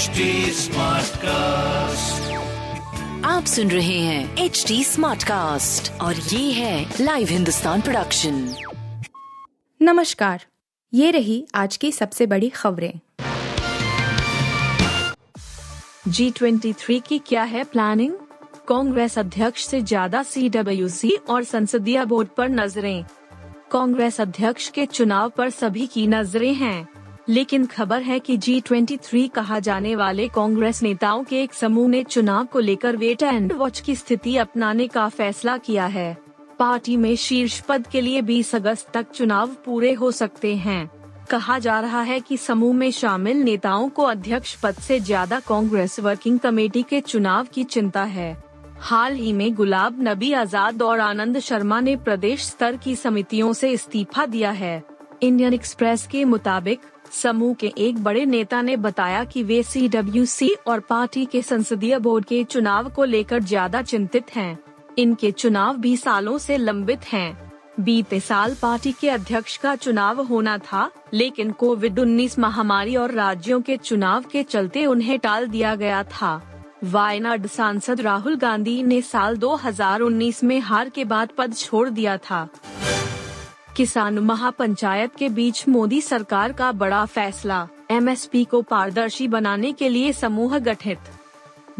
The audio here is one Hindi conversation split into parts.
HD कास्ट आप सुन रहे हैं एच डी स्मार्ट कास्ट और ये है लाइव हिंदुस्तान प्रोडक्शन नमस्कार ये रही आज की सबसे बड़ी खबरें। जी ट्वेंटी थ्री की क्या है प्लानिंग कांग्रेस अध्यक्ष से ज़्यादा सी डब्ल्यू सी और संसदीय बोर्ड पर नज़रें। कांग्रेस अध्यक्ष के चुनाव पर सभी की नज़रें हैं। लेकिन खबर है कि जी ट्वेंटी थ्री कहा जाने वाले कांग्रेस नेताओं के एक समूह ने चुनाव को लेकर वेट एंड वॉच की स्थिति अपनाने का फैसला किया है। पार्टी में शीर्ष पद के लिए 20 अगस्त तक चुनाव पूरे हो सकते हैं। कहा जा रहा है कि समूह में शामिल नेताओं को अध्यक्ष पद से ज़्यादा कांग्रेस वर्किंग कमेटी के चुनाव की चिंता है। हाल ही में गुलाब नबी आज़ाद और आनंद शर्मा ने प्रदेश स्तर की समितियों से इस्तीफा दिया है। इंडियन एक्सप्रेस के मुताबिक समूह के एक बड़े नेता ने बताया कि वे सीडब्ल्यूसी और पार्टी के संसदीय बोर्ड के चुनाव को लेकर ज़्यादा चिंतित हैं। इनके चुनाव भी सालों से लंबित हैं। बीते साल पार्टी के अध्यक्ष का चुनाव होना था, लेकिन कोविड 19 महामारी और राज्यों के चुनाव के चलते उन्हें टाल दिया गया था वायनाड सांसद राहुल गांधी ने साल 2019 में हार के बाद पद छोड़ दिया था किसान महापंचायत के बीच मोदी सरकार का बड़ा फैसला एमएसपी को पारदर्शी बनाने के लिए समूह गठित।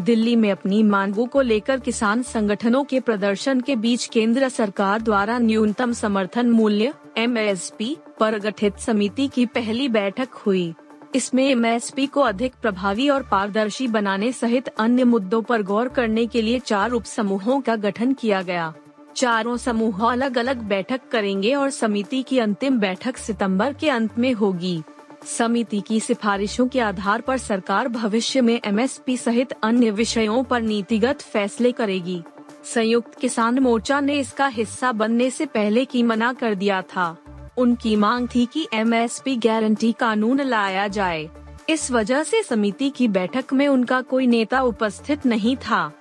दिल्ली में अपनी मांगों को लेकर किसान संगठनों के प्रदर्शन के बीच केंद्र सरकार द्वारा न्यूनतम समर्थन मूल्य एमएसपी पर गठित समिति की पहली बैठक हुई। इसमें एमएसपी को अधिक प्रभावी और पारदर्शी बनाने सहित अन्य मुद्दों पर गौर करने के लिए चार उप समूहों का गठन किया गया। चारों समूह अलग अलग बैठक करेंगे और समिति की अंतिम बैठक सितंबर के अंत में होगी। समिति की सिफारिशों के आधार पर सरकार भविष्य में एमएसपी सहित अन्य विषयों पर नीतिगत फैसले करेगी। संयुक्त किसान मोर्चा ने इसका हिस्सा बनने से पहले की मना कर दिया था। उनकी मांग थी कि एमएसपी गारंटी कानून लाया जाए। इस वजह से समिति की बैठक में उनका कोई नेता उपस्थित नहीं था।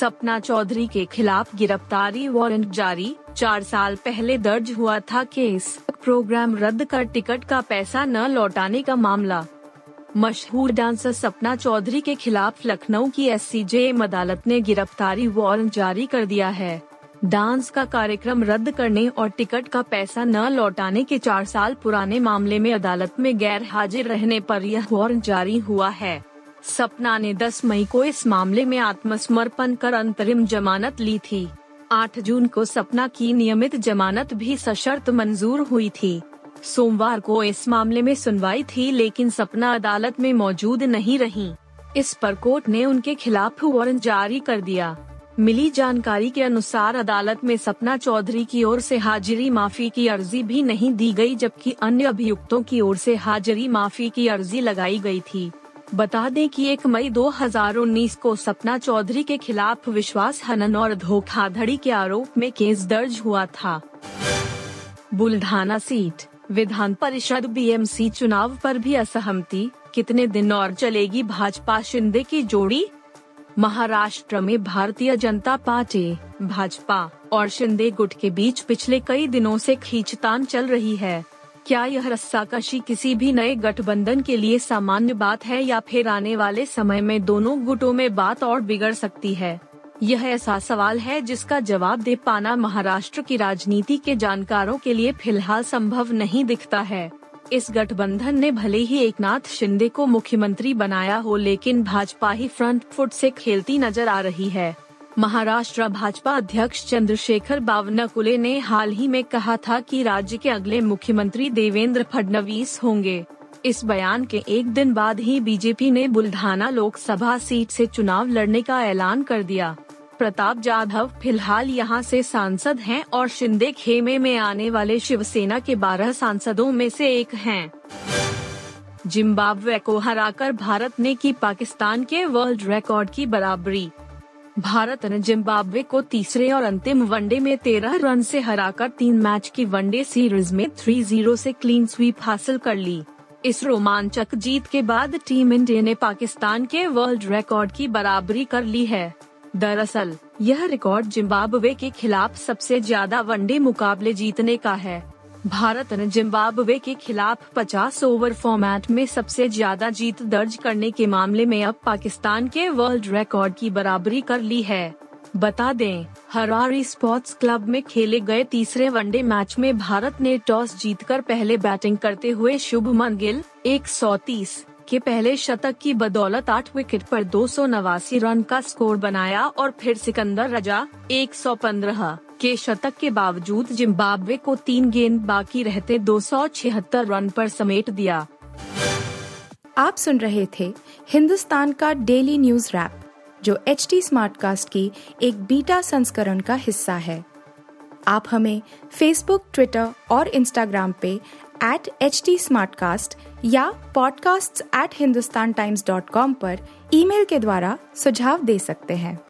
सपना चौधरी के खिलाफ गिरफ्तारी वारंट जारी। चार साल पहले दर्ज हुआ था केस प्रोग्राम रद्द कर टिकट का पैसा न लौटाने का मामला। मशहूर डांसर सपना चौधरी के खिलाफ लखनऊ की एस अदालत ने गिरफ्तारी वारंट जारी कर दिया है। डांस का कार्यक्रम रद्द करने और टिकट का पैसा न लौटाने के चार साल पुराने मामले में अदालत में गैर हाजिर रहने पर यह वारंट जारी हुआ है। सपना ने 10 मई को इस मामले में आत्मसमर्पण कर अंतरिम जमानत ली थी। 8 जून को सपना की नियमित जमानत भी सशर्त मंजूर हुई थी। सोमवार को इस मामले में सुनवाई थी, लेकिन सपना अदालत में मौजूद नहीं रही। इस पर कोर्ट ने उनके खिलाफ वारंट जारी कर दिया। मिली जानकारी के अनुसार अदालत में सपना चौधरी की ओर से हाजिरी माफ़ी की अर्जी भी नहीं दी गई, जबकि अन्य अभियुक्तों की ओर से हाजिरी माफ़ी की अर्जी लगाई गई थी। बता दें कि एक मई 2019 को सपना चौधरी के खिलाफ विश्वास हनन और धोखाधड़ी के आरोप में केस दर्ज हुआ था। बुल्ढाना सीट, विधान परिषद बीएमसी चुनाव पर भी असहमति, कितने दिन और चलेगी भाजपा शिंदे की जोड़ी? महाराष्ट्र में भारतीय जनता पार्टी, भाजपा और शिंदे गुट के बीच पिछले कई दिनों से खींचतान चल रही है। क्या यह रस्साकशी किसी भी नए गठबंधन के लिए सामान्य बात है या फिर आने वाले समय में दोनों गुटों में बात और बिगड़ सकती है? यह ऐसा सवाल है जिसका जवाब दे पाना महाराष्ट्र की राजनीति के जानकारों के लिए फ़िलहाल संभव नहीं दिखता है। इस गठबंधन ने भले ही एक नाथ शिंदे को मुख्यमंत्री बनाया हो लेकिन भाजपा ही फ्रंट फुट से खेलती नज़र आ रही है। महाराष्ट्र भाजपा अध्यक्ष चंद्रशेखर बावनकुले ने हाल ही में कहा था कि राज्य के अगले मुख्यमंत्री देवेंद्र फडणवीस होंगे। इस बयान के एक दिन बाद ही बीजेपी ने बुल्ढाना लोकसभा सीट से चुनाव लड़ने का ऐलान कर दिया। प्रताप जाधव फ़िलहाल यहाँ से सांसद हैं और शिंदे खेमे में आने वाले शिवसेना के 12 सांसदों में से एक हैं। जिम्बाब्वे को हराकर भारत ने की पाकिस्तान के वर्ल्ड रिकॉर्ड की बराबरी। भारत ने जिम्बाब्वे को तीसरे और अंतिम वनडे में तेरह रन से हराकर तीन मैच की वनडे सीरीज़ में 3-0 से क्लीन स्वीप हासिल कर ली। इस रोमांचक जीत के बाद टीम इंडिया ने पाकिस्तान के वर्ल्ड रिकॉर्ड की बराबरी कर ली है। दरअसल, यह रिकॉर्ड जिम्बाब्वे के खिलाफ सबसे ज़्यादा वनडे मुकाबले जीतने का है। भारत ने जिम्बाब्वे के खिलाफ 50 ओवर फॉर्मेट में सबसे ज़्यादा जीत दर्ज करने के मामले में अब पाकिस्तान के वर्ल्ड रिकॉर्ड की बराबरी कर ली है। बता दें, हरारी स्पोर्ट्स क्लब में खेले गए तीसरे वनडे मैच में भारत ने टॉस जीतकर पहले बैटिंग करते हुए शुभमन गिल 130 के पहले शतक की बदौलत आठ विकेट पर दो सौ नवासी रन का स्कोर बनाया और फिर सिकंदर रजा 115 के शतक के बावजूद जिम्बाब्वे को तीन गेंद बाकी रहते दो सौ छिहत्तर रन पर समेट दिया। आप सुन रहे थे हिंदुस्तान का डेली न्यूज़ रैप, जो एच टी स्मार्ट कास्ट की एक बीटा संस्करण का हिस्सा है। आप हमें फेसबुक, ट्विटर और इंस्टाग्राम पे एट एच टी या podcasts@hindustantimes.com पर ईमेल के द्वारा सुझाव दे सकते हैं।